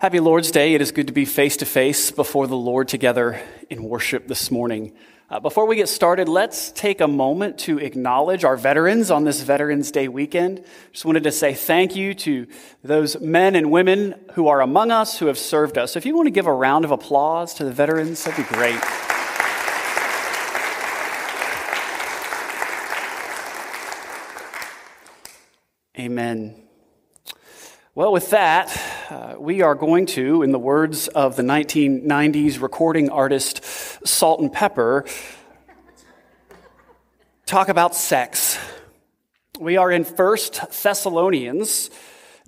Happy Lord's Day. It is good to be face to face before the Lord together in worship this morning. Uh, before we get started, let's take a moment to acknowledge our veterans on this Veterans Day weekend. Just wanted to say thank you to those men and women who are among us who have served us. So If you want to give a round of applause to the veterans, that'd be great. Amen. Well, with that, uh, we are going to, in the words of the 1990s recording artist Salt-N-Pepa, talk about sex. We are in First Thessalonians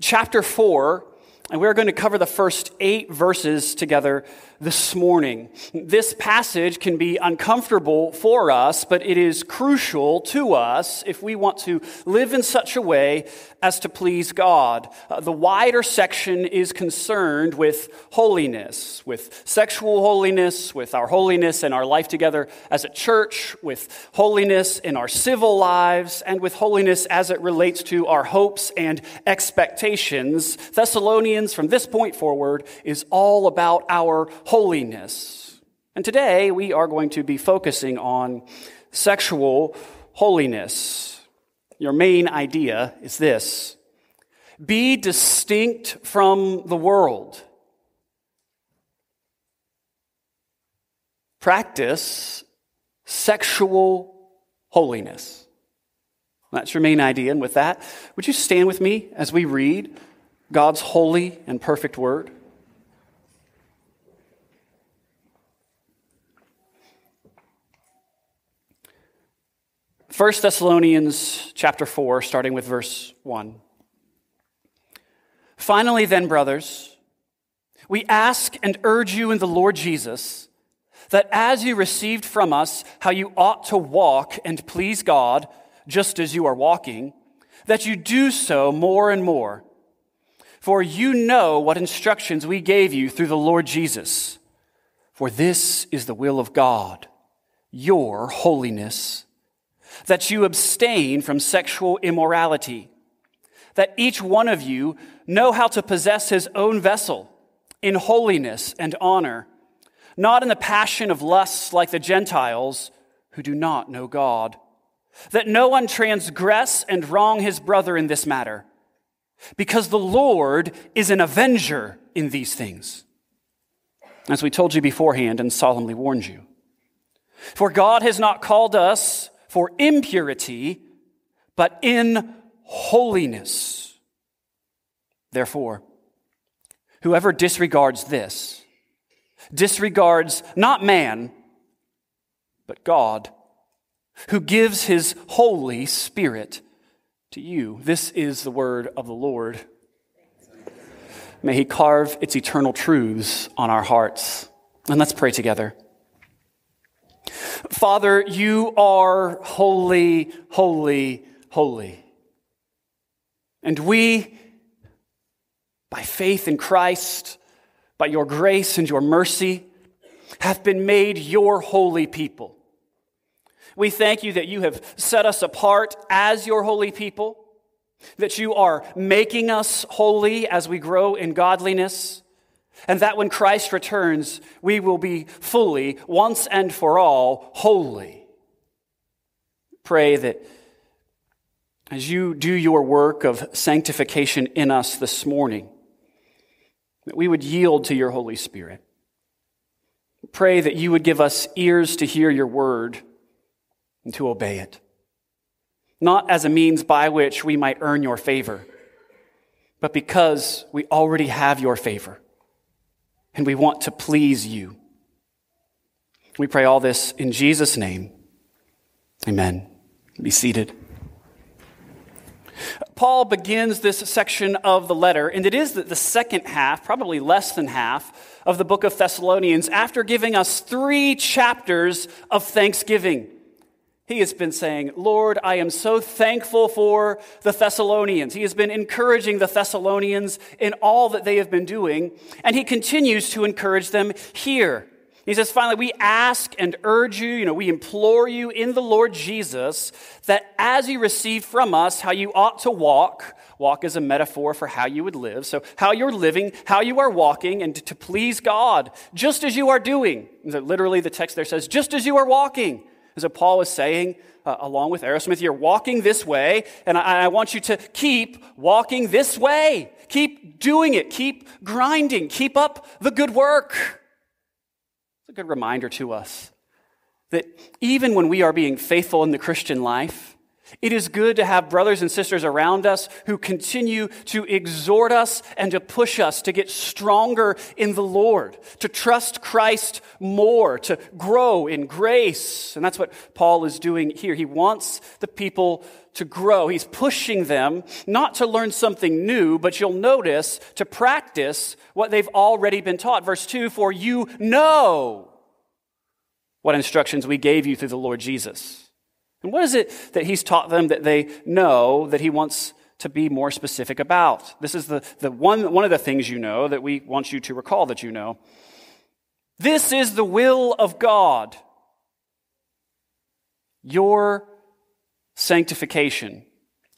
chapter 4, and we're going to cover the first eight verses together this morning. This passage can be uncomfortable for us, but it is crucial to us if we want to live in such a way as to please God. Uh, the wider section is concerned with holiness, with sexual holiness, with our holiness and our life together as a church, with holiness in our civil lives, and with holiness as it relates to our hopes and expectations. Thessalonians, from this point forward, is all about our holiness. And today we are going to be focusing on sexual holiness. Your main idea is this be distinct from the world. Practice sexual holiness. That's your main idea. And with that, would you stand with me as we read God's holy and perfect word? 1 Thessalonians chapter 4, starting with verse 1. Finally, then, brothers, we ask and urge you in the Lord Jesus that as you received from us how you ought to walk and please God, just as you are walking, that you do so more and more. For you know what instructions we gave you through the Lord Jesus. For this is the will of God, your holiness that you abstain from sexual immorality, that each one of you know how to possess his own vessel in holiness and honor, not in the passion of lusts like the Gentiles who do not know God. That no one transgress and wrong his brother in this matter, because the Lord is an avenger in these things. As we told you beforehand and solemnly warned you. For God has not called us for impurity, but in holiness. Therefore, whoever disregards this disregards not man, but God, who gives his Holy Spirit to you. This is the word of the Lord. May he carve its eternal truths on our hearts. And let's pray together. Father, you are holy, holy, holy. And we, by faith in Christ, by your grace and your mercy, have been made your holy people. We thank you that you have set us apart as your holy people, that you are making us holy as we grow in godliness and that when Christ returns, we will be fully, once and for all, holy. Pray that as you do your work of sanctification in us this morning, that we would yield to your Holy Spirit. Pray that you would give us ears to hear your word and to obey it, not as a means by which we might earn your favor, but because we already have your favor and we want to please you. We pray all this in Jesus' name. Amen. Be seated. Paul begins this section of the letter, and it is the second half, probably less than half, of the book of Thessalonians, after giving us three chapters of thanksgiving. He has been saying, Lord, I am so thankful for the Thessalonians. He has been encouraging the Thessalonians in all that they have been doing, and he continues to encourage them here. He says, finally, we ask and urge you, you know, we implore you in the Lord Jesus that as you receive from us how you ought to walk, Walk is a metaphor for how you would live. So, how you're living, how you are walking, and to please God, just as you are doing. Literally, the text there says, just as you are walking. As Paul is saying, uh, along with Aerosmith, you're walking this way, and I, I want you to keep walking this way. Keep doing it. Keep grinding. Keep up the good work. It's a good reminder to us that even when we are being faithful in the Christian life, it is good to have brothers and sisters around us who continue to exhort us and to push us to get stronger in the Lord, to trust Christ more, to grow in grace. And that's what Paul is doing here. He wants the people to grow. He's pushing them not to learn something new, but you'll notice to practice what they've already been taught. Verse 2 For you know what instructions we gave you through the Lord Jesus. And what is it that he's taught them that they know that he wants to be more specific about? This is the, the one, one of the things you know that we want you to recall that you know. This is the will of God. Your sanctification.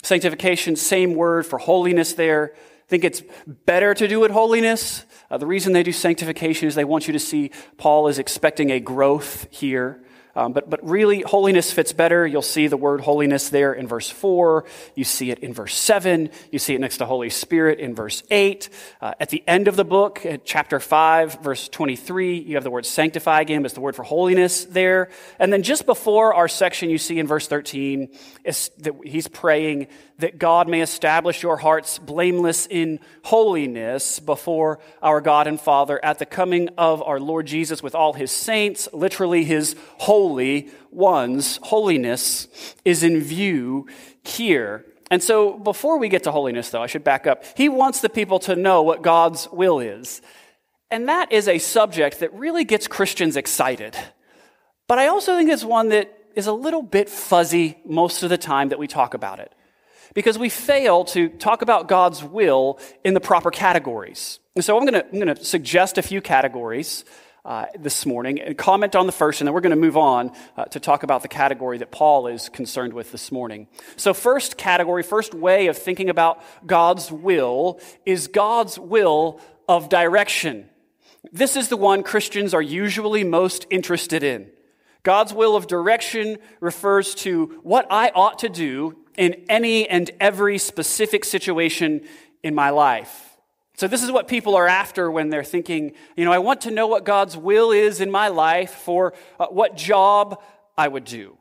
Sanctification, same word for holiness there. I think it's better to do it holiness. Uh, the reason they do sanctification is they want you to see Paul is expecting a growth here. Um, but, but really, holiness fits better. You'll see the word holiness there in verse 4. You see it in verse 7. You see it next to Holy Spirit in verse 8. Uh, at the end of the book, at chapter 5, verse 23, you have the word sanctify again. It's the word for holiness there. And then just before our section, you see in verse 13, is that he's praying that God may establish your hearts blameless in holiness before our God and Father at the coming of our Lord Jesus with all his saints, literally his holy ones. Holiness is in view here. And so before we get to holiness, though, I should back up. He wants the people to know what God's will is. And that is a subject that really gets Christians excited. But I also think it's one that is a little bit fuzzy most of the time that we talk about it because we fail to talk about God's will in the proper categories. And so I'm going to, suggest a few categories uh, this morning and comment on the first, and then we're going to move on uh, to talk about the category that Paul is concerned with this morning. So, first category, first way of thinking about God's will is God's will of direction. This is the one Christians are usually most interested in. God's will of direction refers to what I ought to do in any and every specific situation in my life. So, this is what people are after when they're thinking, you know, I want to know what God's will is in my life for uh, what job I would do,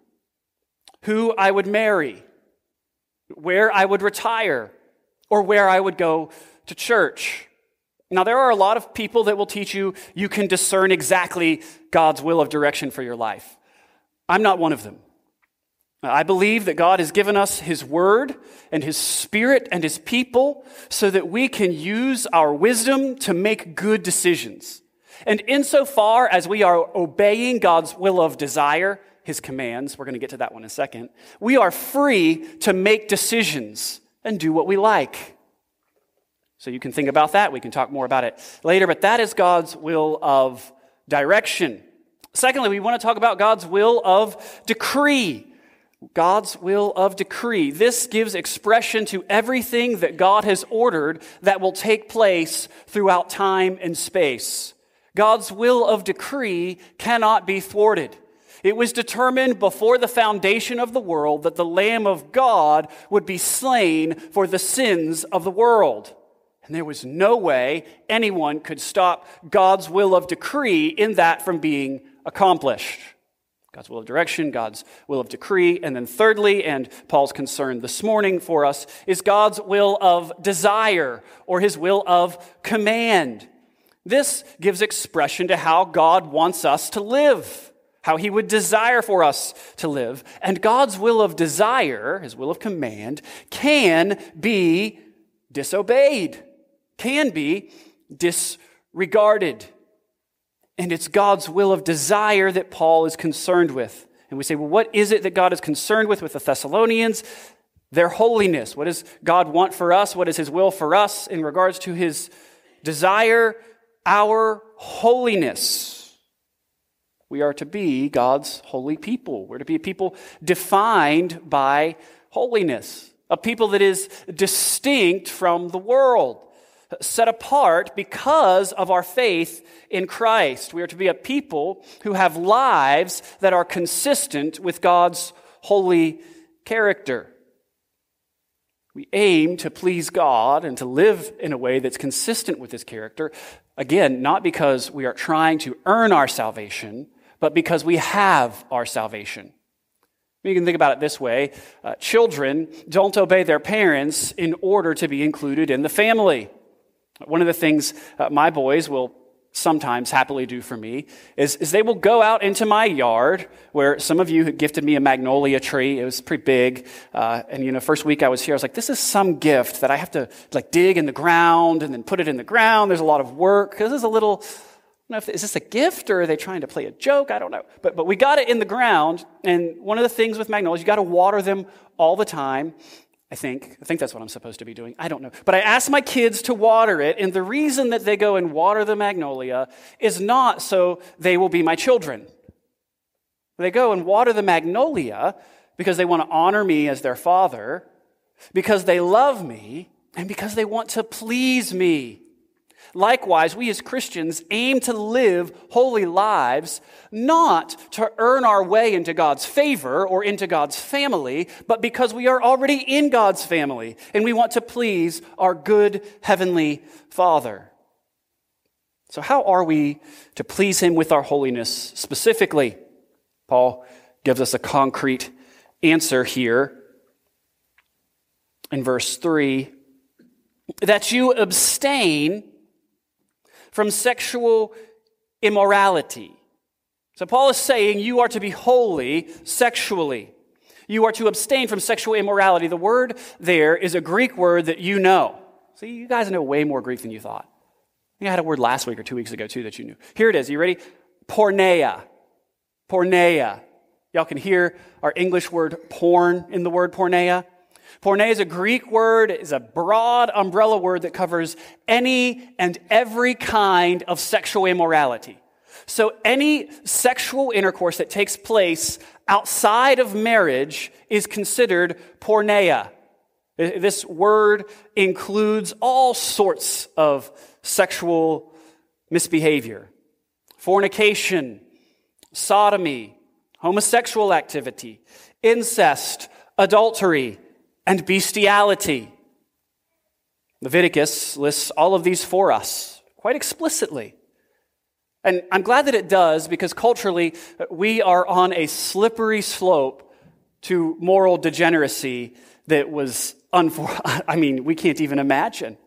who I would marry, where I would retire, or where I would go to church. Now, there are a lot of people that will teach you you can discern exactly God's will of direction for your life. I'm not one of them. I believe that God has given us His Word and His Spirit and His people so that we can use our wisdom to make good decisions. And insofar as we are obeying God's will of desire, His commands, we're going to get to that one in a second, we are free to make decisions and do what we like. So you can think about that. We can talk more about it later, but that is God's will of direction. Secondly, we want to talk about God's will of decree. God's will of decree. This gives expression to everything that God has ordered that will take place throughout time and space. God's will of decree cannot be thwarted. It was determined before the foundation of the world that the Lamb of God would be slain for the sins of the world. And there was no way anyone could stop God's will of decree in that from being accomplished. God's will of direction, God's will of decree. And then, thirdly, and Paul's concern this morning for us, is God's will of desire or his will of command. This gives expression to how God wants us to live, how he would desire for us to live. And God's will of desire, his will of command, can be disobeyed, can be disregarded. And it's God's will of desire that Paul is concerned with. And we say, well, what is it that God is concerned with with the Thessalonians? Their holiness. What does God want for us? What is his will for us in regards to his desire? Our holiness. We are to be God's holy people. We're to be a people defined by holiness. a people that is distinct from the world, set apart because of our faith in Christ. We are to be a people who have lives that are consistent with God's holy character. We aim to please God and to live in a way that's consistent with His character. Again, not because we are trying to earn our salvation, but because we have our salvation. You can think about it this way uh, children don't obey their parents in order to be included in the family. One of the things uh, my boys will sometimes happily do for me is, is they will go out into my yard where some of you had gifted me a magnolia tree. It was pretty big. Uh, and, you know, first week I was here, I was like, this is some gift that I have to like dig in the ground and then put it in the ground. There's a lot of work. This is a little, I don't know if, is this a gift or are they trying to play a joke? I don't know. But, but we got it in the ground. And one of the things with magnolias, you got to water them all the time. I think. I think that's what I'm supposed to be doing. I don't know. But I ask my kids to water it, and the reason that they go and water the magnolia is not so they will be my children. They go and water the magnolia because they want to honor me as their father, because they love me, and because they want to please me. Likewise, we as Christians aim to live holy lives, not to earn our way into God's favor or into God's family, but because we are already in God's family and we want to please our good heavenly Father. So, how are we to please Him with our holiness specifically? Paul gives us a concrete answer here in verse 3 that you abstain from sexual immorality. So Paul is saying you are to be holy sexually. You are to abstain from sexual immorality. The word there is a Greek word that you know. See, you guys know way more Greek than you thought. I had a word last week or two weeks ago too that you knew. Here it is. Are you ready? Porneia. Porneia. Y'all can hear our English word porn in the word porneia. Porne is a Greek word, is a broad umbrella word that covers any and every kind of sexual immorality. So any sexual intercourse that takes place outside of marriage is considered porneia. Uh, this word includes all sorts of sexual misbehavior. Fornication, sodomy, homosexual activity, incest, adultery, and bestiality. Leviticus lists all of these for us quite explicitly. And I'm glad that it does because culturally we are on a slippery slope to moral degeneracy that was, unfor- I mean, we can't even imagine.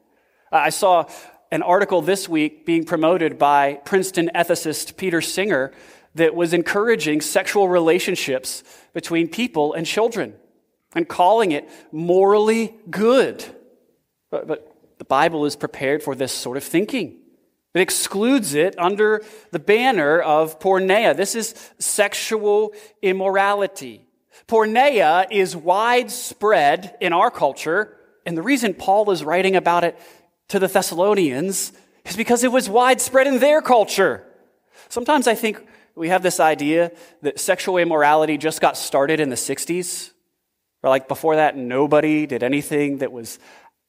I saw an article this week being promoted by Princeton ethicist Peter Singer that was encouraging sexual relationships between people and children and calling it morally good. But, but the Bible is prepared for this sort of thinking. It excludes it under the banner of porneia. This is sexual immorality. Porneia is widespread in our culture, and the reason Paul is writing about it to the Thessalonians is because it was widespread in their culture. Sometimes I think we have this idea that sexual immorality just got started in the 60s. Or like before that, nobody did anything that was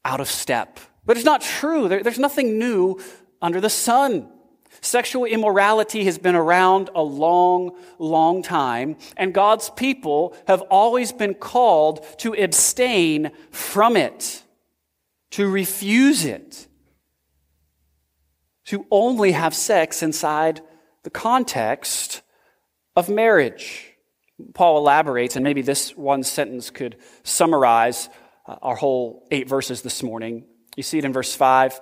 out of step. But it's not true. There, there's nothing new under the sun. Sexual immorality has been around a long, long time, and God's people have always been called to abstain from it, to refuse it, to only have sex inside the context of marriage. Paul elaborates, and maybe this one sentence could summarize uh, our whole eight verses this morning. You see it in verse 5.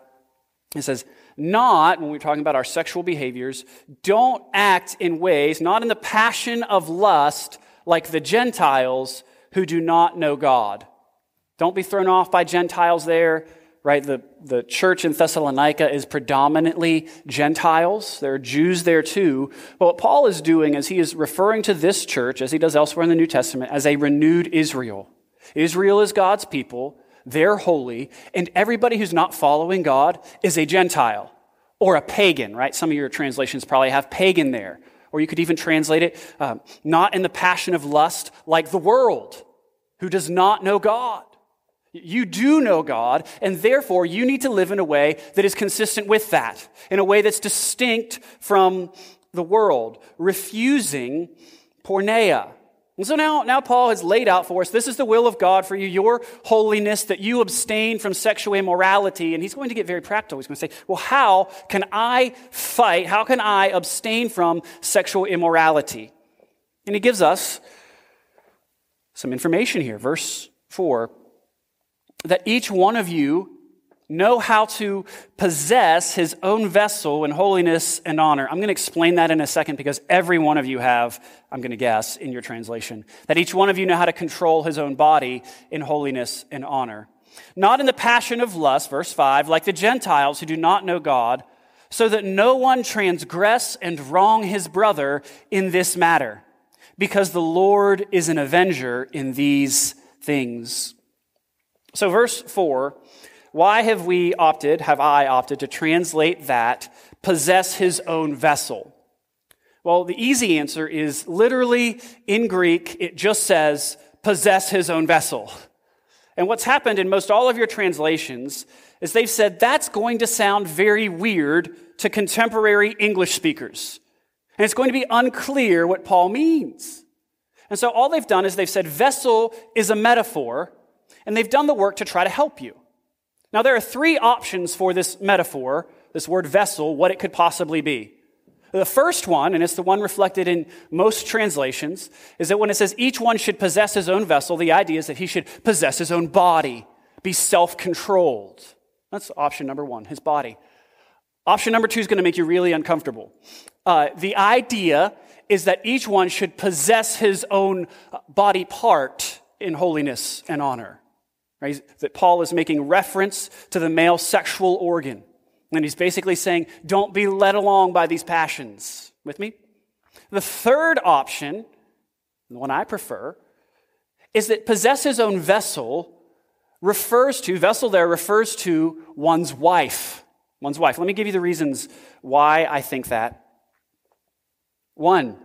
It says, Not, when we're talking about our sexual behaviors, don't act in ways, not in the passion of lust, like the Gentiles who do not know God. Don't be thrown off by Gentiles there right? The, the church in Thessalonica is predominantly Gentiles. There are Jews there too. But what Paul is doing is he is referring to this church, as he does elsewhere in the New Testament, as a renewed Israel. Israel is God's people. They're holy. And everybody who's not following God is a Gentile or a pagan, right? Some of your translations probably have pagan there. Or you could even translate it um, not in the passion of lust like the world who does not know God. You do know God, and therefore you need to live in a way that is consistent with that, in a way that's distinct from the world, refusing porneia. And so now, now Paul has laid out for us this is the will of God for you, your holiness, that you abstain from sexual immorality. And he's going to get very practical. He's going to say, well, how can I fight? How can I abstain from sexual immorality? And he gives us some information here. Verse 4 that each one of you know how to possess his own vessel in holiness and honor. I'm going to explain that in a second because every one of you have, I'm going to guess, in your translation, that each one of you know how to control his own body in holiness and honor. Not in the passion of lust, verse 5, like the Gentiles who do not know God, so that no one transgress and wrong his brother in this matter, because the Lord is an avenger in these things. So, verse 4 why have we opted, have I opted to translate that possess his own vessel? Well, the easy answer is literally in Greek, it just says possess his own vessel. And what's happened in most all of your translations is they've said that's going to sound very weird to contemporary English speakers. And it's going to be unclear what Paul means. And so all they've done is they've said vessel is a metaphor, and they've done the work to try to help you. Now, there are three options for this metaphor, this word vessel, what it could possibly be. The first one, and it's the one reflected in most translations, is that when it says each one should possess his own vessel, the idea is that he should possess his own body, be self controlled. That's option number one, his body. Option number two is going to make you really uncomfortable. Uh, the idea is that each one should possess his own body part in holiness and honor. Right? That Paul is making reference to the male sexual organ. And he's basically saying, don't be led along by these passions. With me? The third option, the one I prefer, is that possess his own vessel refers to, vessel there refers to one's wife. One's wife. Let me give you the reasons why I think that. One,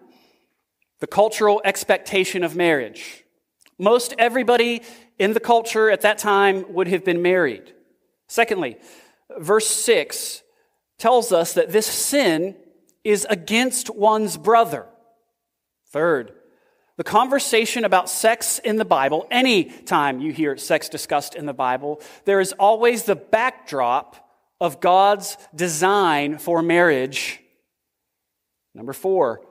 the cultural expectation of marriage. Most everybody in the culture at that time would have been married. Secondly, verse 6 tells us that this sin is against one's brother. Third, the conversation about sex in the Bible, any time you hear sex discussed in the Bible, there is always the backdrop of God's design for marriage. Number four,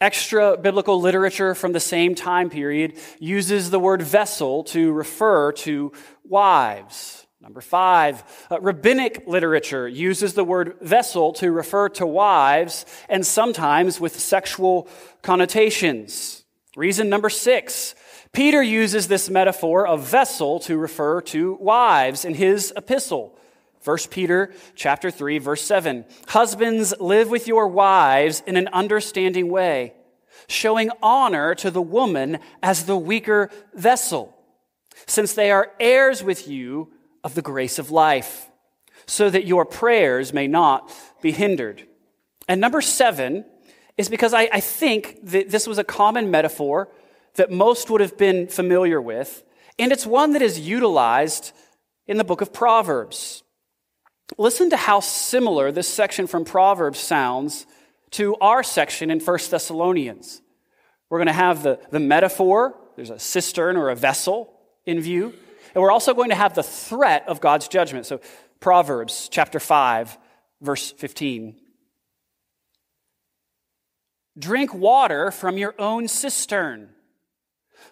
Extra biblical literature from the same time period uses the word vessel to refer to wives. Number five, uh, rabbinic literature uses the word vessel to refer to wives and sometimes with sexual connotations. Reason number six, Peter uses this metaphor of vessel to refer to wives in his epistle. 1 Peter chapter 3 verse 7. Husbands, live with your wives in an understanding way, showing honor to the woman as the weaker vessel, since they are heirs with you of the grace of life, so that your prayers may not be hindered. And number seven is because I, I think that this was a common metaphor that most would have been familiar with, and it's one that is utilized in the book of Proverbs. Listen to how similar this section from Proverbs sounds to our section in 1 Thessalonians. We're going to have the, the metaphor, there's a cistern or a vessel in view, and we're also going to have the threat of God's judgment. So, Proverbs chapter 5, verse 15. Drink water from your own cistern,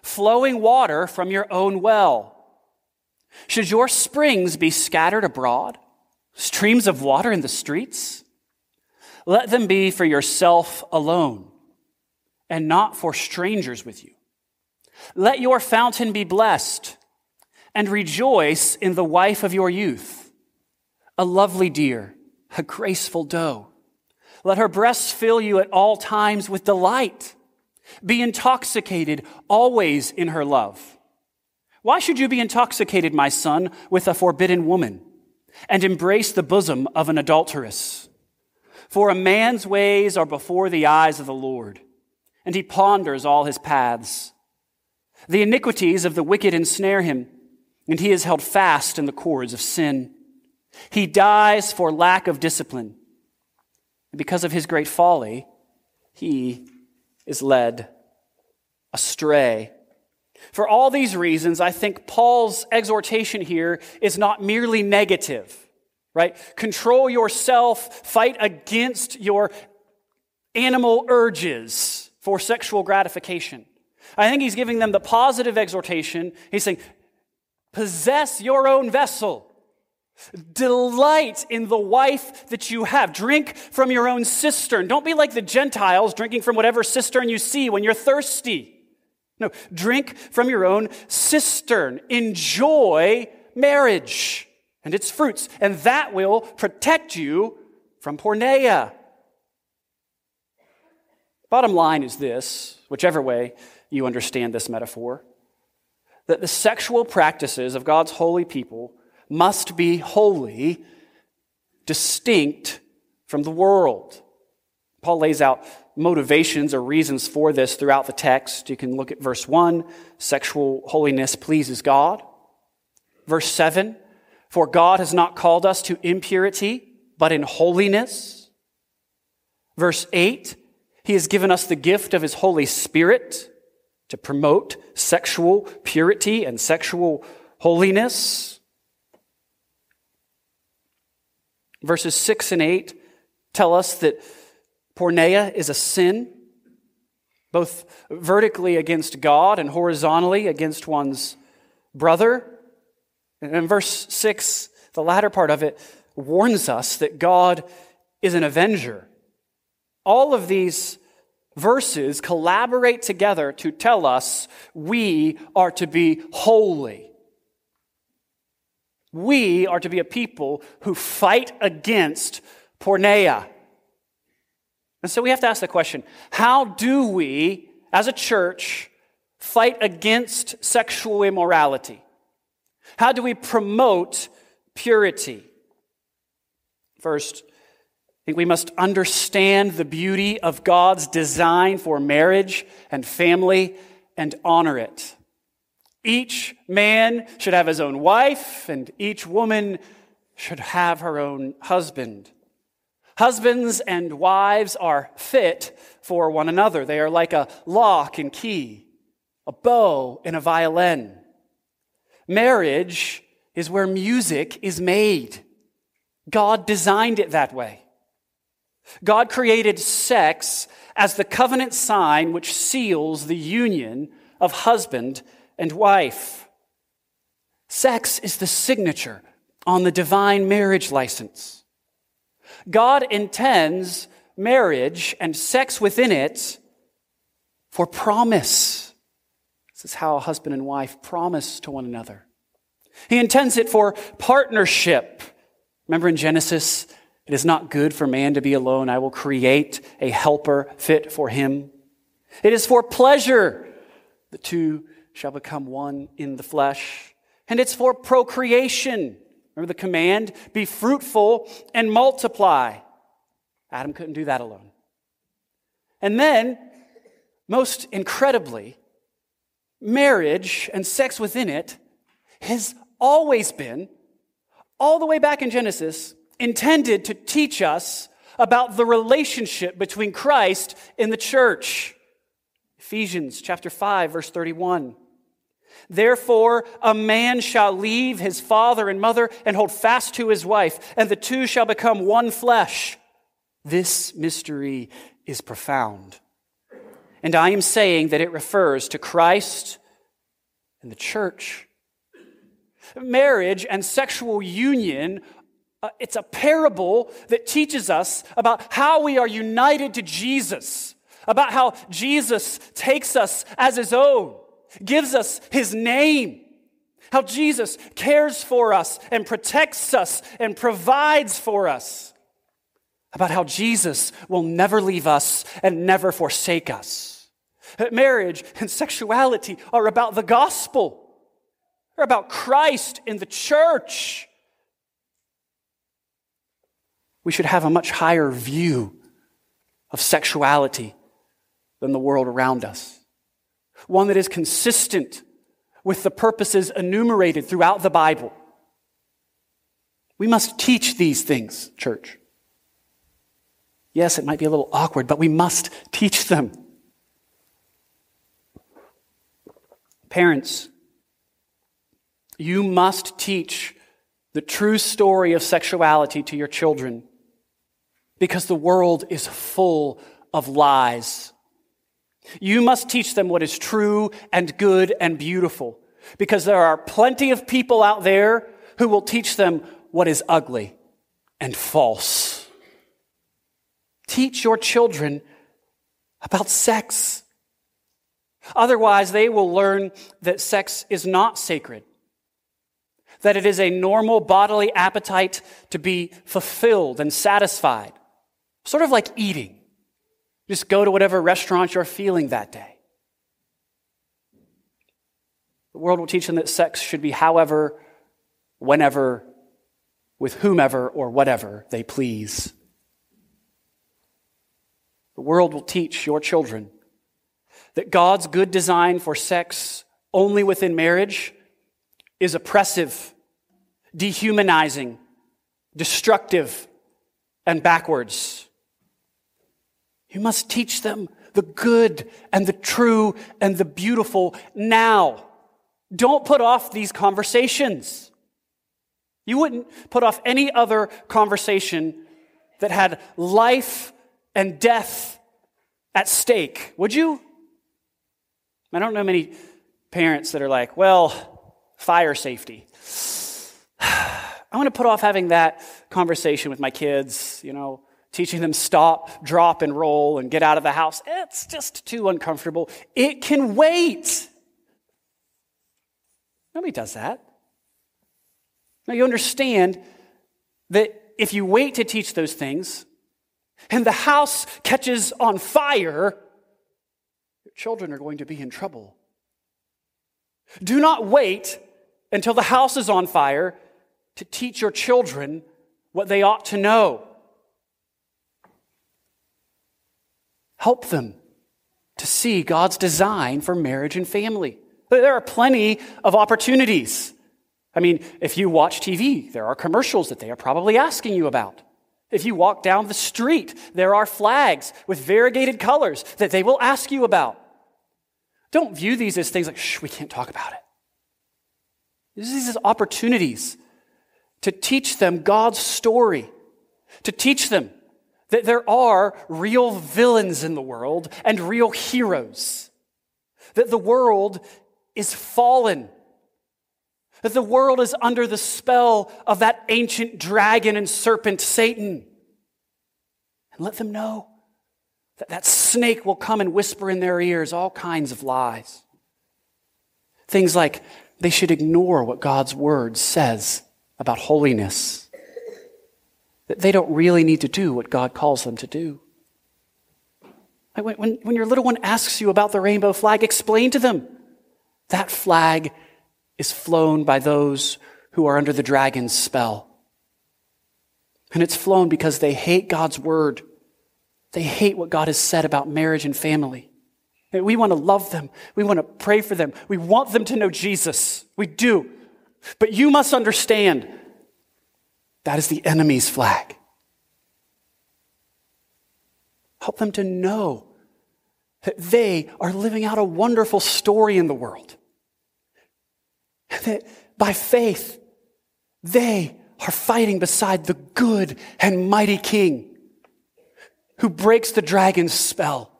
flowing water from your own well. Should your springs be scattered abroad? Streams of water in the streets? Let them be for yourself alone and not for strangers with you. Let your fountain be blessed and rejoice in the wife of your youth, a lovely deer, a graceful doe. Let her breasts fill you at all times with delight. Be intoxicated always in her love. Why should you be intoxicated, my son, with a forbidden woman? And embrace the bosom of an adulteress. For a man's ways are before the eyes of the Lord, and he ponders all his paths. The iniquities of the wicked ensnare him, and he is held fast in the cords of sin. He dies for lack of discipline. And because of his great folly, he is led astray. For all these reasons, I think Paul's exhortation here is not merely negative, right? Control yourself, fight against your animal urges for sexual gratification. I think he's giving them the positive exhortation. He's saying, possess your own vessel. Delight in the wife that you have. Drink from your own cistern. Don't be like the Gentiles drinking from whatever cistern you see when you're thirsty. No, drink from your own cistern. Enjoy marriage and its fruits, and that will protect you from porneia. Bottom line is this, whichever way you understand this metaphor, that the sexual practices of God's holy people must be holy, distinct from the world. Paul lays out motivations or reasons for this throughout the text. You can look at verse 1 sexual holiness pleases God. Verse 7 For God has not called us to impurity, but in holiness. Verse 8 He has given us the gift of His Holy Spirit to promote sexual purity and sexual holiness. Verses 6 and 8 tell us that Porneia is a sin, both vertically against God and horizontally against one's brother. And in verse 6, the latter part of it warns us that God is an avenger. All of these verses collaborate together to tell us we are to be holy. We are to be a people who fight against porneia. And so we have to ask the question how do we, as a church, fight against sexual immorality? How do we promote purity? First, I think we must understand the beauty of God's design for marriage and family and honor it. Each man should have his own wife, and each woman should have her own husband. Husbands and wives are fit for one another. They are like a lock and key, a bow and a violin. Marriage is where music is made. God designed it that way. God created sex as the covenant sign which seals the union of husband and wife. Sex is the signature on the divine marriage license. God intends marriage and sex within it for promise. This is how a husband and wife promise to one another. He intends it for partnership. Remember in Genesis, it is not good for man to be alone. I will create a helper fit for him. It is for pleasure. The two shall become one in the flesh. And it's for procreation. Remember the command? Be fruitful and multiply. Adam couldn't do that alone. And then, most incredibly, marriage and sex within it has always been, all the way back in Genesis, intended to teach us about the relationship between Christ and the church. Ephesians chapter 5 verse 31. Therefore, a man shall leave his father and mother and hold fast to his wife, and the two shall become one flesh. This mystery is profound. And I am saying that it refers to Christ and the church. Marriage and sexual union uh, it's a parable that teaches us about how we are united to Jesus, about how Jesus takes us as his own, gives us his name, how Jesus cares for us and protects us and provides for us, about how Jesus will never leave us and never forsake us. Marriage and sexuality are about the gospel, they're about Christ in the church we should have a much higher view of sexuality than the world around us. One that is consistent with the purposes enumerated throughout the Bible. We must teach these things, church. Yes, it might be a little awkward, but we must teach them. Parents, you must teach the true story of sexuality to your children because the world is full of lies. You must teach them what is true and good and beautiful because there are plenty of people out there who will teach them what is ugly and false. Teach your children about sex. Otherwise, they will learn that sex is not sacred, that it is a normal bodily appetite to be fulfilled and satisfied, sort of like eating. Just go to whatever restaurant you're feeling that day. The world will teach them that sex should be however, whenever, with whomever, or whatever they please. The world will teach your children that God's good design for sex only within marriage is oppressive, dehumanizing, destructive, and backwards. You must teach them the good and the true and the beautiful now. Don't put off these conversations. You wouldn't put off any other conversation that had life and death at stake, would you? I don't know many parents that are like, well, fire safety. I want to put off having that conversation with my kids, you know, teaching them stop, drop, and roll and get out of the house. It's just too uncomfortable. It can wait. Nobody does that. Now, you understand that if you wait to teach those things and the house catches on fire, your children are going to be in trouble. Do not wait until the house is on fire to teach your children what they ought to know. Help them to see God's design for marriage and family. There are plenty of opportunities. I mean, if you watch TV, there are commercials that they are probably asking you about. If you walk down the street, there are flags with variegated colors that they will ask you about. Don't view these as things like, shh, we can't talk about it. These are opportunities to teach them God's story, to teach them that there are real villains in the world and real heroes, that the world is fallen, that the world is under the spell of that ancient dragon and serpent, Satan. And let them know that that snake will come and whisper in their ears all kinds of lies. Things like they should ignore what God's word says about holiness that they don't really need to do what God calls them to do. When, when, when your little one asks you about the rainbow flag, explain to them that flag is flown by those who are under the dragon's spell. And it's flown because they hate God's word. They hate what God has said about marriage and family. We want to love them. We want to pray for them. We want them to know Jesus. We do. But you must understand that is the enemy's flag. Help them to know that they are living out a wonderful story in the world. That by faith, they are fighting beside the good and mighty king who breaks the dragon's spell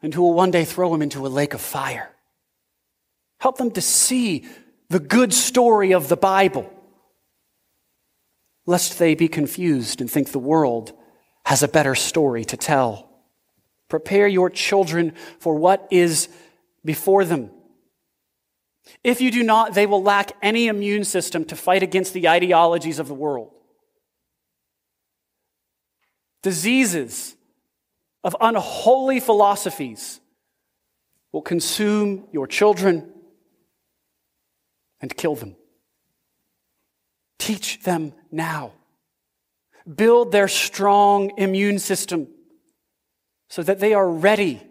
and who will one day throw him into a lake of fire. Help them to see the good story of the Bible lest they be confused and think the world has a better story to tell. Prepare your children for what is before them. If you do not, they will lack any immune system to fight against the ideologies of the world. Diseases of unholy philosophies will consume your children and kill them. Teach them now. Build their strong immune system so that they are ready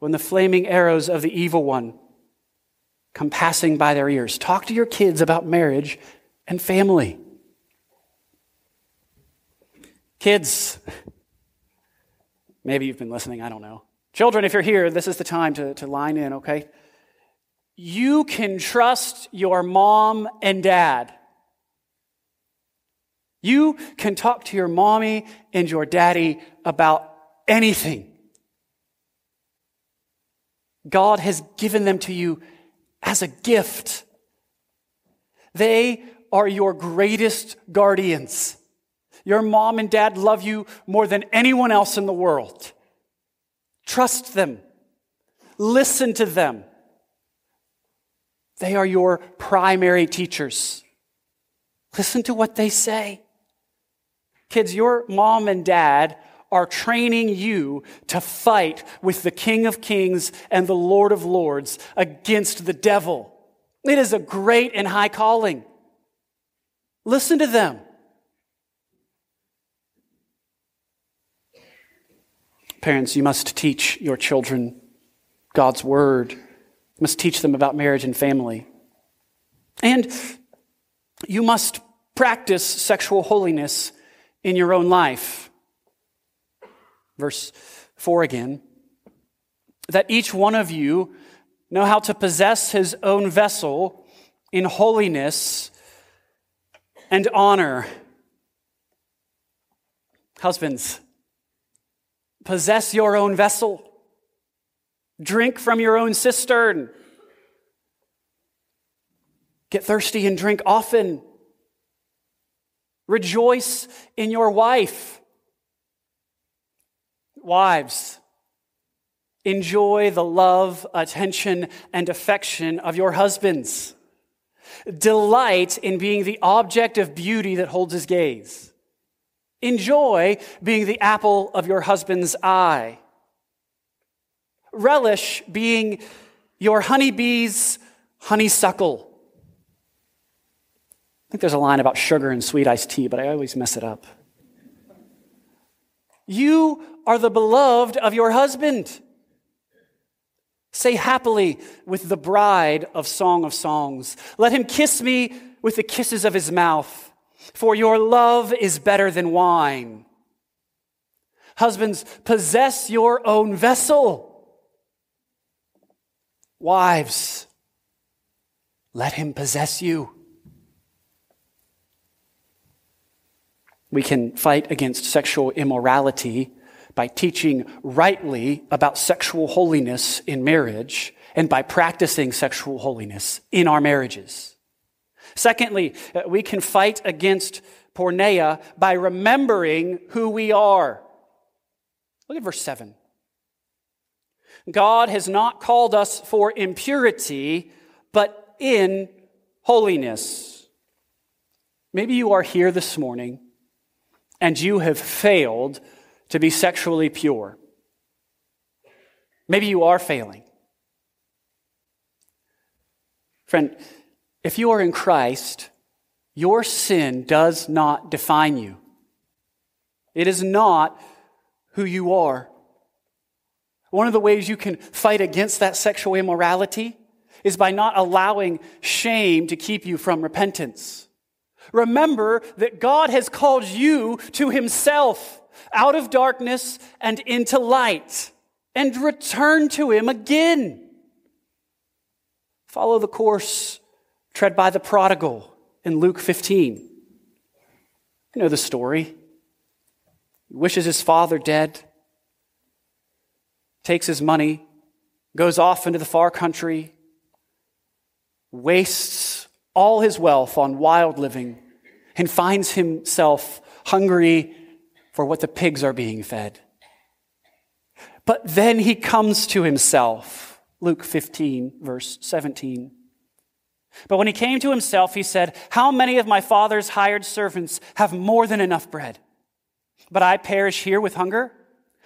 when the flaming arrows of the evil one come passing by their ears. Talk to your kids about marriage and family. Kids, maybe you've been listening, I don't know. Children, if you're here, this is the time to, to line in, okay? You can trust your mom and dad. You can talk to your mommy and your daddy about anything. God has given them to you as a gift. They are your greatest guardians. Your mom and dad love you more than anyone else in the world. Trust them. Listen to them. They are your primary teachers. Listen to what they say. Kids, your mom and dad are training you to fight with the King of Kings and the Lord of Lords against the devil. It is a great and high calling. Listen to them. Parents, you must teach your children God's word. You must teach them about marriage and family. And you must practice sexual holiness in your own life. Verse 4 again. That each one of you know how to possess his own vessel in holiness and honor. Husbands, possess your own vessel. Drink from your own cistern. Get thirsty and drink often. Rejoice in your wife. Wives, enjoy the love, attention, and affection of your husbands. Delight in being the object of beauty that holds his gaze. Enjoy being the apple of your husband's eye. Relish being your honeybee's honeysuckle. I think there's a line about sugar and sweet iced tea, but I always mess it up. You are the beloved of your husband. Say happily with the bride of Song of Songs. Let him kiss me with the kisses of his mouth, for your love is better than wine. Husbands, possess your own vessel. Wives, let him possess you. We can fight against sexual immorality by teaching rightly about sexual holiness in marriage and by practicing sexual holiness in our marriages. Secondly, uh, we can fight against porneia by remembering who we are. Look at verse 7. God has not called us for impurity, but in holiness. Maybe you are here this morning and you have failed to be sexually pure. Maybe you are failing. Friend, if you are in Christ, your sin does not define you. It is not who you are. One of the ways you can fight against that sexual immorality is by not allowing shame to keep you from repentance. Remember that God has called you to himself out of darkness and into light and return to him again. Follow the course tread by the prodigal in Luke 15. You know the story. He wishes his father dead, takes his money, goes off into the far country, wastes all his wealth on wild living and finds himself hungry for what the pigs are being fed. But then he comes to himself. Luke 15, verse 17. But when he came to himself, he said, How many of my father's hired servants have more than enough bread? But I perish here with hunger?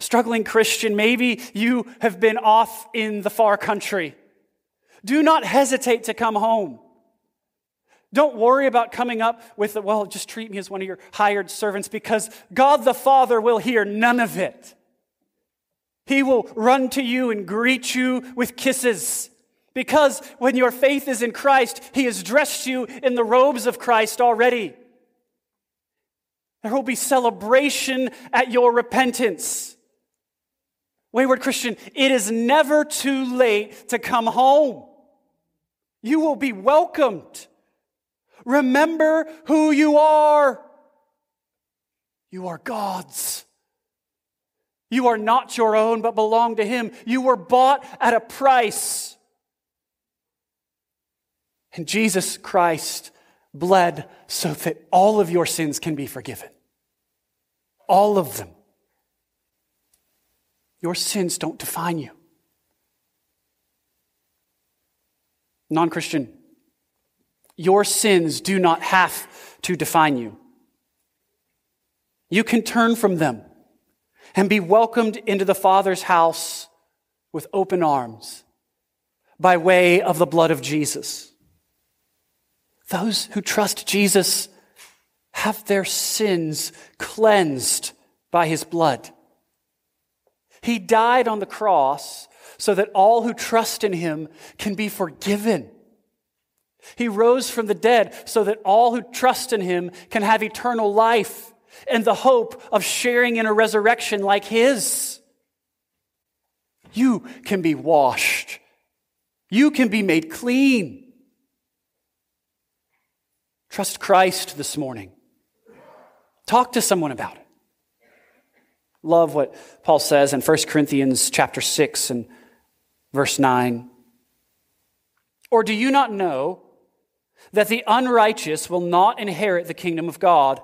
Struggling Christian, maybe you have been off in the far country. Do not hesitate to come home. Don't worry about coming up with, well, just treat me as one of your hired servants because God the Father will hear none of it. He will run to you and greet you with kisses. Because when your faith is in Christ, He has dressed you in the robes of Christ already. There will be celebration at your repentance. Wayward Christian, it is never too late to come home. You will be welcomed. Remember who you are. You are God's. You are not your own, but belong to Him. You were bought at a price. And Jesus Christ bled so that all of your sins can be forgiven. All of them. Your sins don't define you. Non Christian, your sins do not have to define you. You can turn from them and be welcomed into the Father's house with open arms by way of the blood of Jesus. Those who trust Jesus have their sins cleansed by his blood. He died on the cross so that all who trust in him can be forgiven. He rose from the dead so that all who trust in him can have eternal life and the hope of sharing in a resurrection like his. You can be washed. You can be made clean. Trust Christ this morning. Talk to someone about it. Love what Paul says in 1 Corinthians chapter 6 and verse 9. Or do you not know that the unrighteous will not inherit the kingdom of God?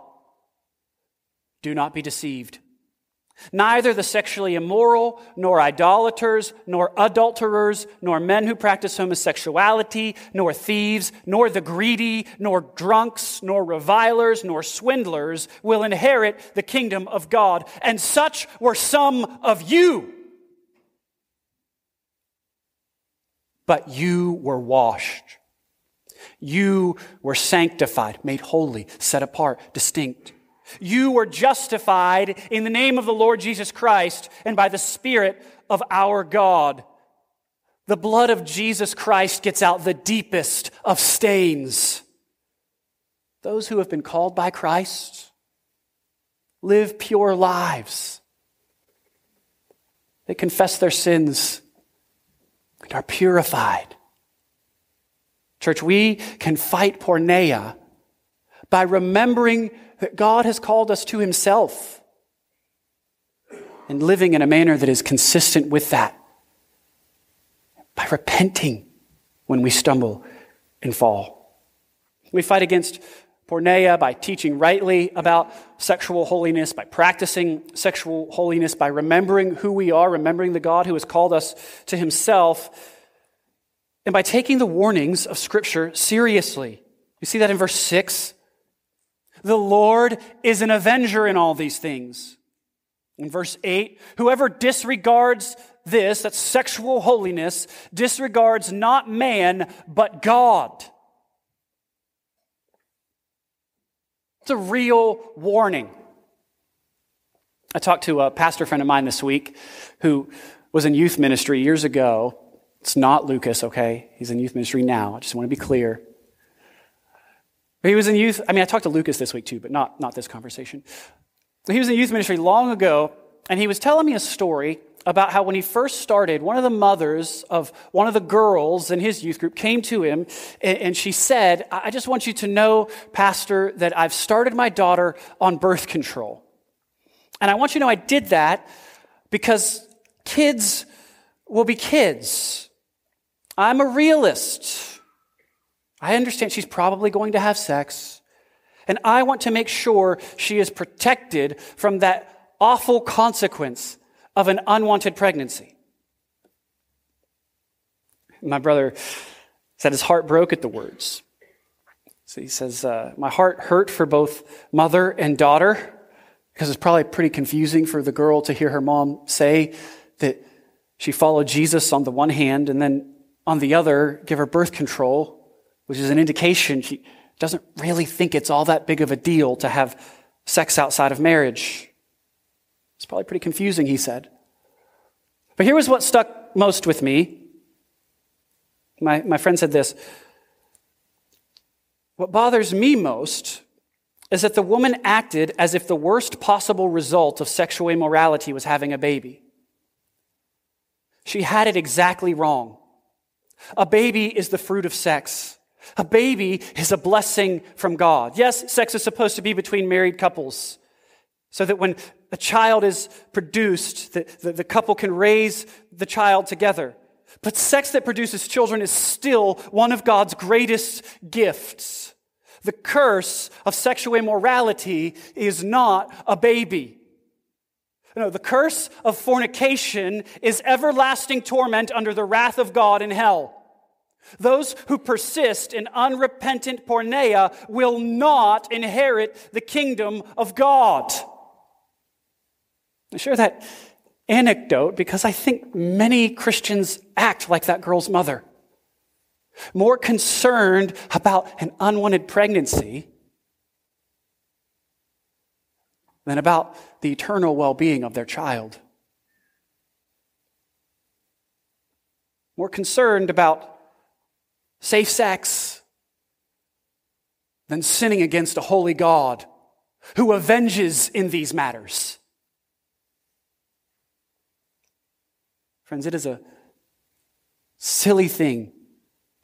Do not be deceived. Neither the sexually immoral, nor idolaters, nor adulterers, nor men who practice homosexuality, nor thieves, nor the greedy, nor drunks, nor revilers, nor swindlers will inherit the kingdom of God. And such were some of you. But you were washed. You were sanctified, made holy, set apart, distinct. You were justified in the name of the Lord Jesus Christ and by the Spirit of our God. The blood of Jesus Christ gets out the deepest of stains. Those who have been called by Christ live pure lives. They confess their sins and are purified. Church, we can fight porneia by remembering that God has called us to Himself and living in a manner that is consistent with that. By repenting when we stumble and fall. We fight against porneia by teaching rightly about sexual holiness, by practicing sexual holiness, by remembering who we are, remembering the God who has called us to Himself, and by taking the warnings of Scripture seriously. You see that in verse 6? The Lord is an avenger in all these things. In verse 8, whoever disregards this, that's sexual holiness, disregards not man, but God. It's a real warning. I talked to a pastor friend of mine this week who was in youth ministry years ago. It's not Lucas, okay? He's in youth ministry now. I just want to be clear. He was in youth. I mean, I talked to Lucas this week too, but not, not this conversation. He was in youth ministry long ago, and he was telling me a story about how when he first started, one of the mothers of one of the girls in his youth group came to him and, she said, I just want you to know, Pastor, that I've started my daughter on birth control. And I want you to know I did that because kids will be kids. I'm a realist. I understand she's probably going to have sex. And I want to make sure she is protected from that awful consequence of an unwanted pregnancy. My brother said his heart broke at the words. So he says, uh, My heart hurt for both mother and daughter because it's probably pretty confusing for the girl to hear her mom say that she followed Jesus on the one hand and then on the other give her birth control, which is an indication she doesn't really think it's all that big of a deal to have sex outside of marriage. It's probably pretty confusing, he said. But here was what stuck most with me. My, my friend said this What bothers me most is that the woman acted as if the worst possible result of sexual immorality was having a baby. She had it exactly wrong. A baby is the fruit of sex. A baby is a blessing from God. Yes, sex is supposed to be between married couples so that when a child is produced, the, the, the, couple can raise the child together. But sex that produces children is still one of God's greatest gifts. The curse of sexual immorality is not a baby. No, the curse of fornication is everlasting torment under the wrath of God in hell. Those who persist in unrepentant porneia will not inherit the kingdom of God. I share that anecdote because I think many Christians act like that girl's mother. More concerned about an unwanted pregnancy than about the eternal well being of their child. More concerned about safe sex than sinning against a holy God who avenges in these matters. Friends, it is a silly thing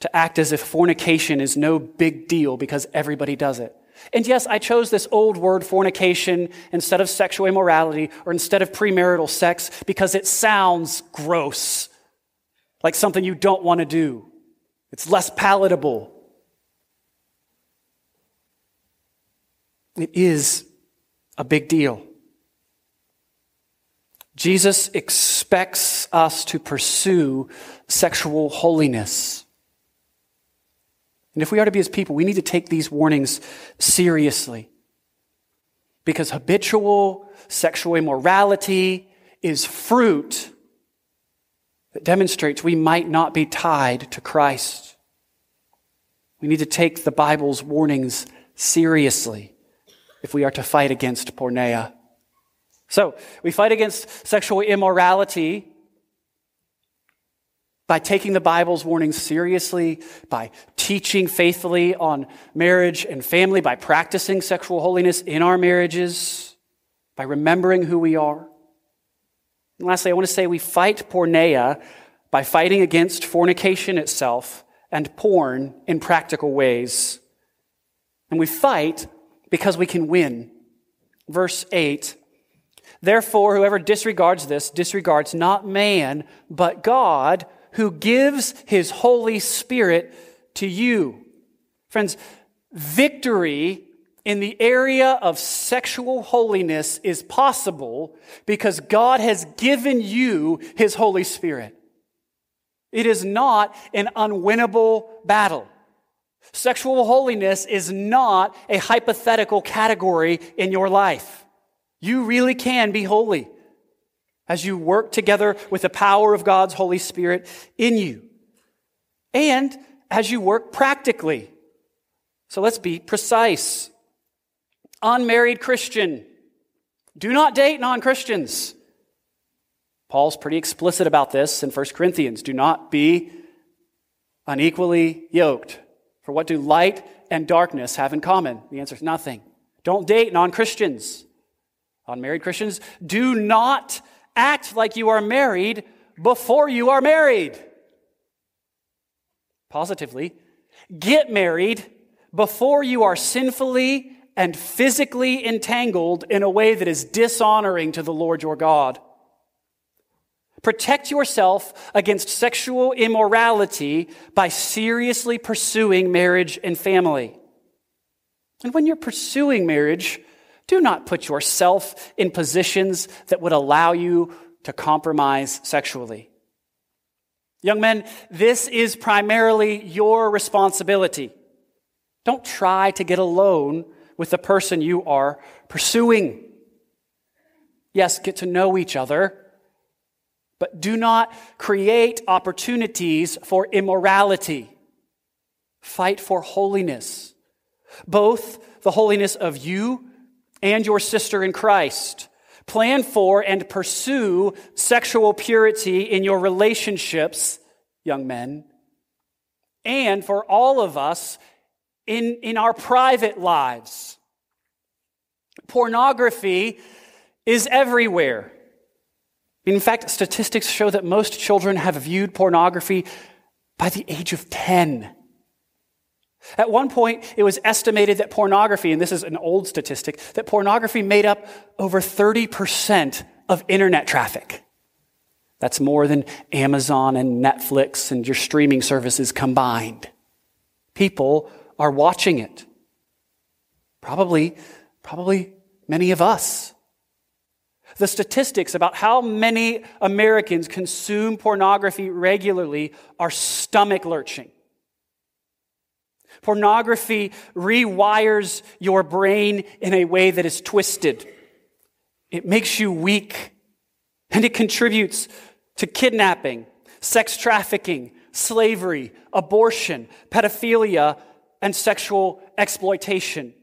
to act as if fornication is no big deal because everybody does it. And yes, I chose this old word fornication instead of sexual immorality or instead of premarital sex because it sounds gross, like something you don't want to do. It's less palatable. It is a big deal. Jesus expects us to pursue sexual holiness. And if we are to be his people, we need to take these warnings seriously. Because habitual sexual immorality is fruit that demonstrates we might not be tied to Christ. We need to take the Bible's warnings seriously if we are to fight against porneia. So, we fight against sexual immorality by taking the Bible's warnings seriously, by teaching faithfully on marriage and family, by practicing sexual holiness in our marriages, by remembering who we are. And lastly, I want to say we fight porneia by fighting against fornication itself and porn in practical ways. And we fight because we can win. Verse 8 Therefore, whoever disregards this disregards not man, but God, who gives his Holy Spirit to you. Friends, victory in the area of sexual holiness is possible because God has given you his Holy Spirit. It is not an unwinnable battle. Sexual holiness is not a hypothetical category in your life. You really can be holy as you work together with the power of God's Holy Spirit in you. And as you work practically. So let's be precise. Unmarried Christian, do not date non Christians. Paul's pretty explicit about this in 1 Corinthians. Do not be unequally yoked. For what do light and darkness have in common? The answer is nothing. Don't date non Christians. Unmarried Christians, do not act like you are married before you are married. Positively, get married before you are sinfully and physically entangled in a way that is dishonoring to the Lord your God. Protect yourself against sexual immorality by seriously pursuing marriage and family. And when you're pursuing marriage, do not put yourself in positions that would allow you to compromise sexually. Young men, this is primarily your responsibility. Don't try to get alone with the person you are pursuing. Yes, get to know each other, but do not create opportunities for immorality. Fight for holiness, both the holiness of you and your sister in Christ. Plan for and pursue sexual purity in your relationships, young men, and for all of us in, in our private lives. Pornography is everywhere. In fact, statistics show that most children have viewed pornography by the age of 10. At one point, it was estimated that pornography, and this is an old statistic, that pornography made up over 30% of internet traffic. That's more than Amazon and Netflix and your streaming services combined. People are watching it. Probably, probably many of us. The statistics about how many Americans consume pornography regularly are stomach lurching. Pornography rewires your brain in a way that is twisted. It makes you weak, and it contributes to kidnapping, sex trafficking, slavery, abortion, pedophilia, and sexual exploitation.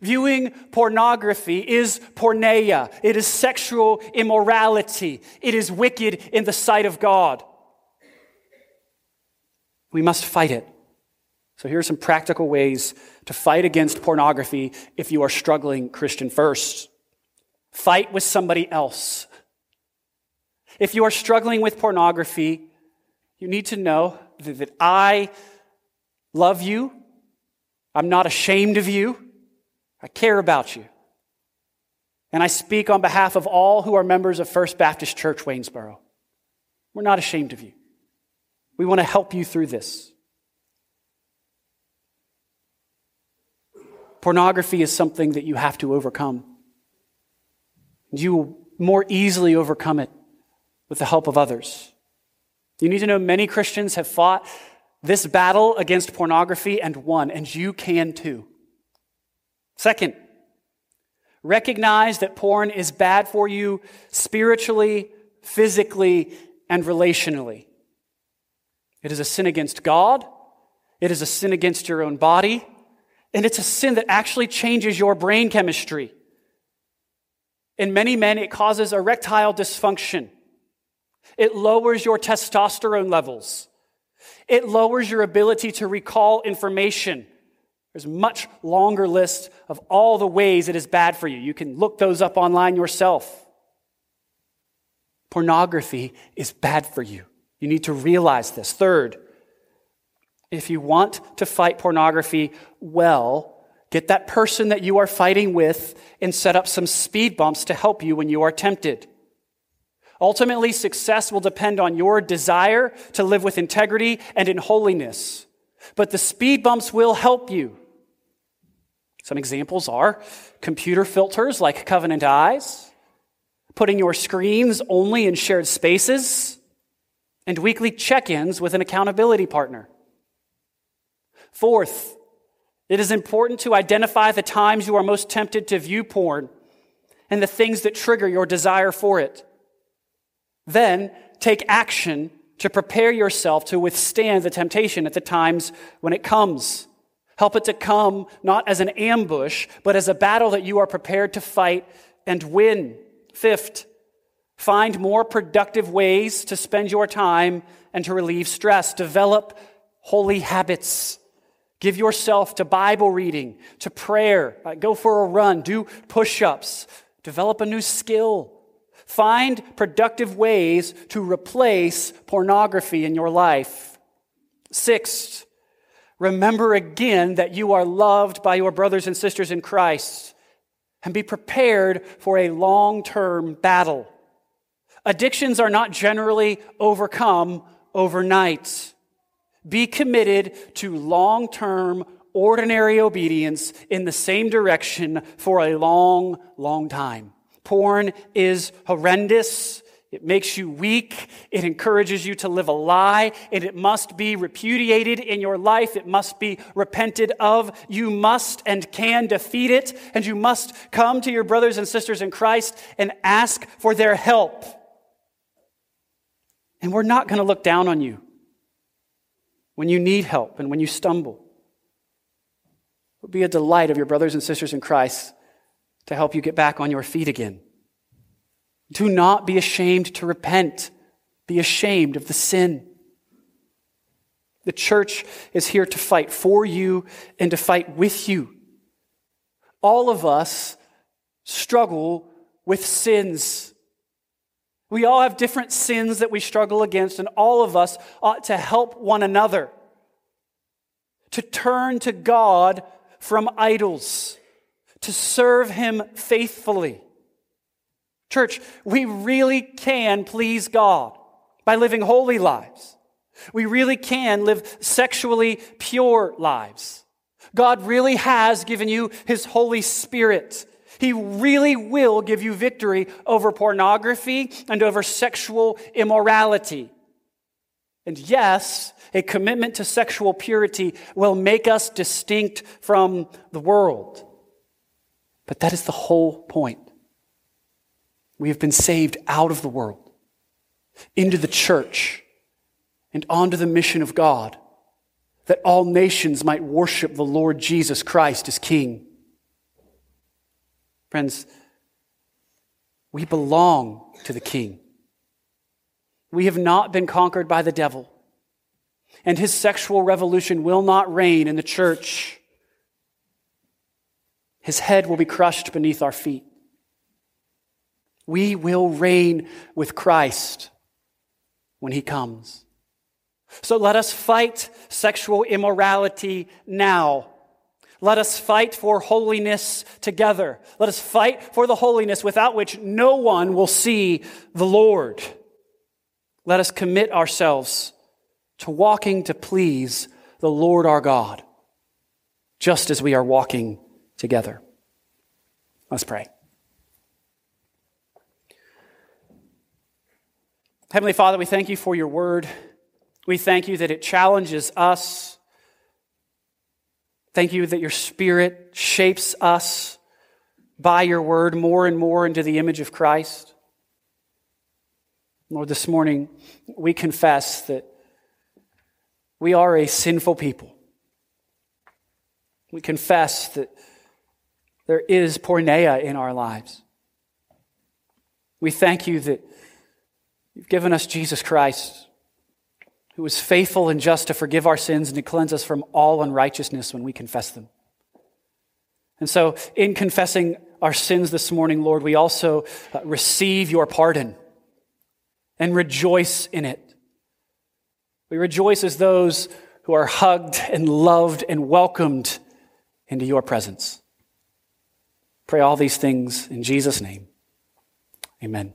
Viewing pornography is porneia. It is sexual immorality. It is wicked in the sight of God. We must fight it. So, here are some practical ways to fight against pornography if you are struggling Christian first. Fight with somebody else. If you are struggling with pornography, you need to know that, that I love you. I'm not ashamed of you. I care about you. And I speak on behalf of all who are members of First Baptist Church, Waynesboro. We're not ashamed of you. We want to help you through this. Pornography is something that you have to overcome. You will more easily overcome it with the help of others. You need to know many Christians have fought this battle against pornography and won, and you can too. Second, recognize that porn is bad for you spiritually, physically, and relationally. It is a sin against God, it is a sin against your own body, and it's a sin that actually changes your brain chemistry. In many men, it causes erectile dysfunction. It lowers your testosterone levels. It lowers your ability to recall information. There's a much longer list of all the ways it is bad for you. You can look those up online yourself. Pornography is bad for you. You need to realize this. Third, if you want to fight pornography well, get that person that you are fighting with and set up some speed bumps to help you when you are tempted. Ultimately, success will depend on your desire to live with integrity and in holiness. But the speed bumps will help you. Some examples are computer filters like Covenant Eyes, putting your screens only in shared spaces, and weekly check ins with an accountability partner. Fourth, it is important to identify the times you are most tempted to view porn and the things that trigger your desire for it. Then take action to prepare yourself to withstand the temptation at the times when it comes. Help it to come not as an ambush, but as a battle that you are prepared to fight and win. Fifth, find more productive ways to spend your time and to relieve stress. Develop holy habits. Give yourself to Bible reading, to prayer. Uh, go for a run. Do push ups. Develop a new skill. Find productive ways to replace pornography in your life. Sixth, remember again that you are loved by your brothers and sisters in Christ and be prepared for a long term battle. Addictions are not generally overcome overnight. Be committed to long term, ordinary obedience in the same direction for a long, long time. Porn is horrendous. It makes you weak. It encourages you to live a lie, and it must be repudiated in your life. It must be repented of. You must and can defeat it, and you must come to your brothers and sisters in Christ and ask for their help. And we're not going to look down on you when you need help and when you stumble. It will be a delight of your brothers and sisters in Christ to help you get back on your feet again. Do not be ashamed to repent. Be ashamed of the sin. The church is here to fight for you and to fight with you. All of us struggle with sins. We all have different sins that we struggle against, and all of us ought to help one another to turn to God from idols to serve Him faithfully. Church, we really can please God by living holy lives. We really can live sexually pure lives. God really has given you His Holy Spirit. He really will give you victory over pornography and over sexual immorality. And yes, a commitment to sexual purity will make us distinct from the world. But that is the whole point. We have been saved out of the world, into the church, and onto the mission of God, that all nations might worship the Lord Jesus Christ as King. Friends, we belong to the King. We have not been conquered by the devil, and his sexual revolution will not reign in the church. His head will be crushed beneath our feet. We will reign with Christ when he comes. So let us fight sexual immorality now. Let us fight for holiness together. Let us fight for the holiness without which no one will see the Lord. Let us commit ourselves to walking to please the Lord our God, just as we are walking together. Let's pray. Heavenly Father, we thank you for your word. We thank you that it challenges us. Thank you that your spirit shapes us by your word more and more into the image of Christ. Lord, this morning we confess that we are a sinful people. We confess that there is porneia in our lives. We thank you that you've given us Jesus Christ, who is faithful and just to forgive our sins and to cleanse us from all unrighteousness when we confess them. And so, in confessing our sins this morning, Lord, we also uh, receive your pardon and rejoice in it. We rejoice as those who are hugged and loved and welcomed into your presence. Pray all these things in Jesus' name. Amen.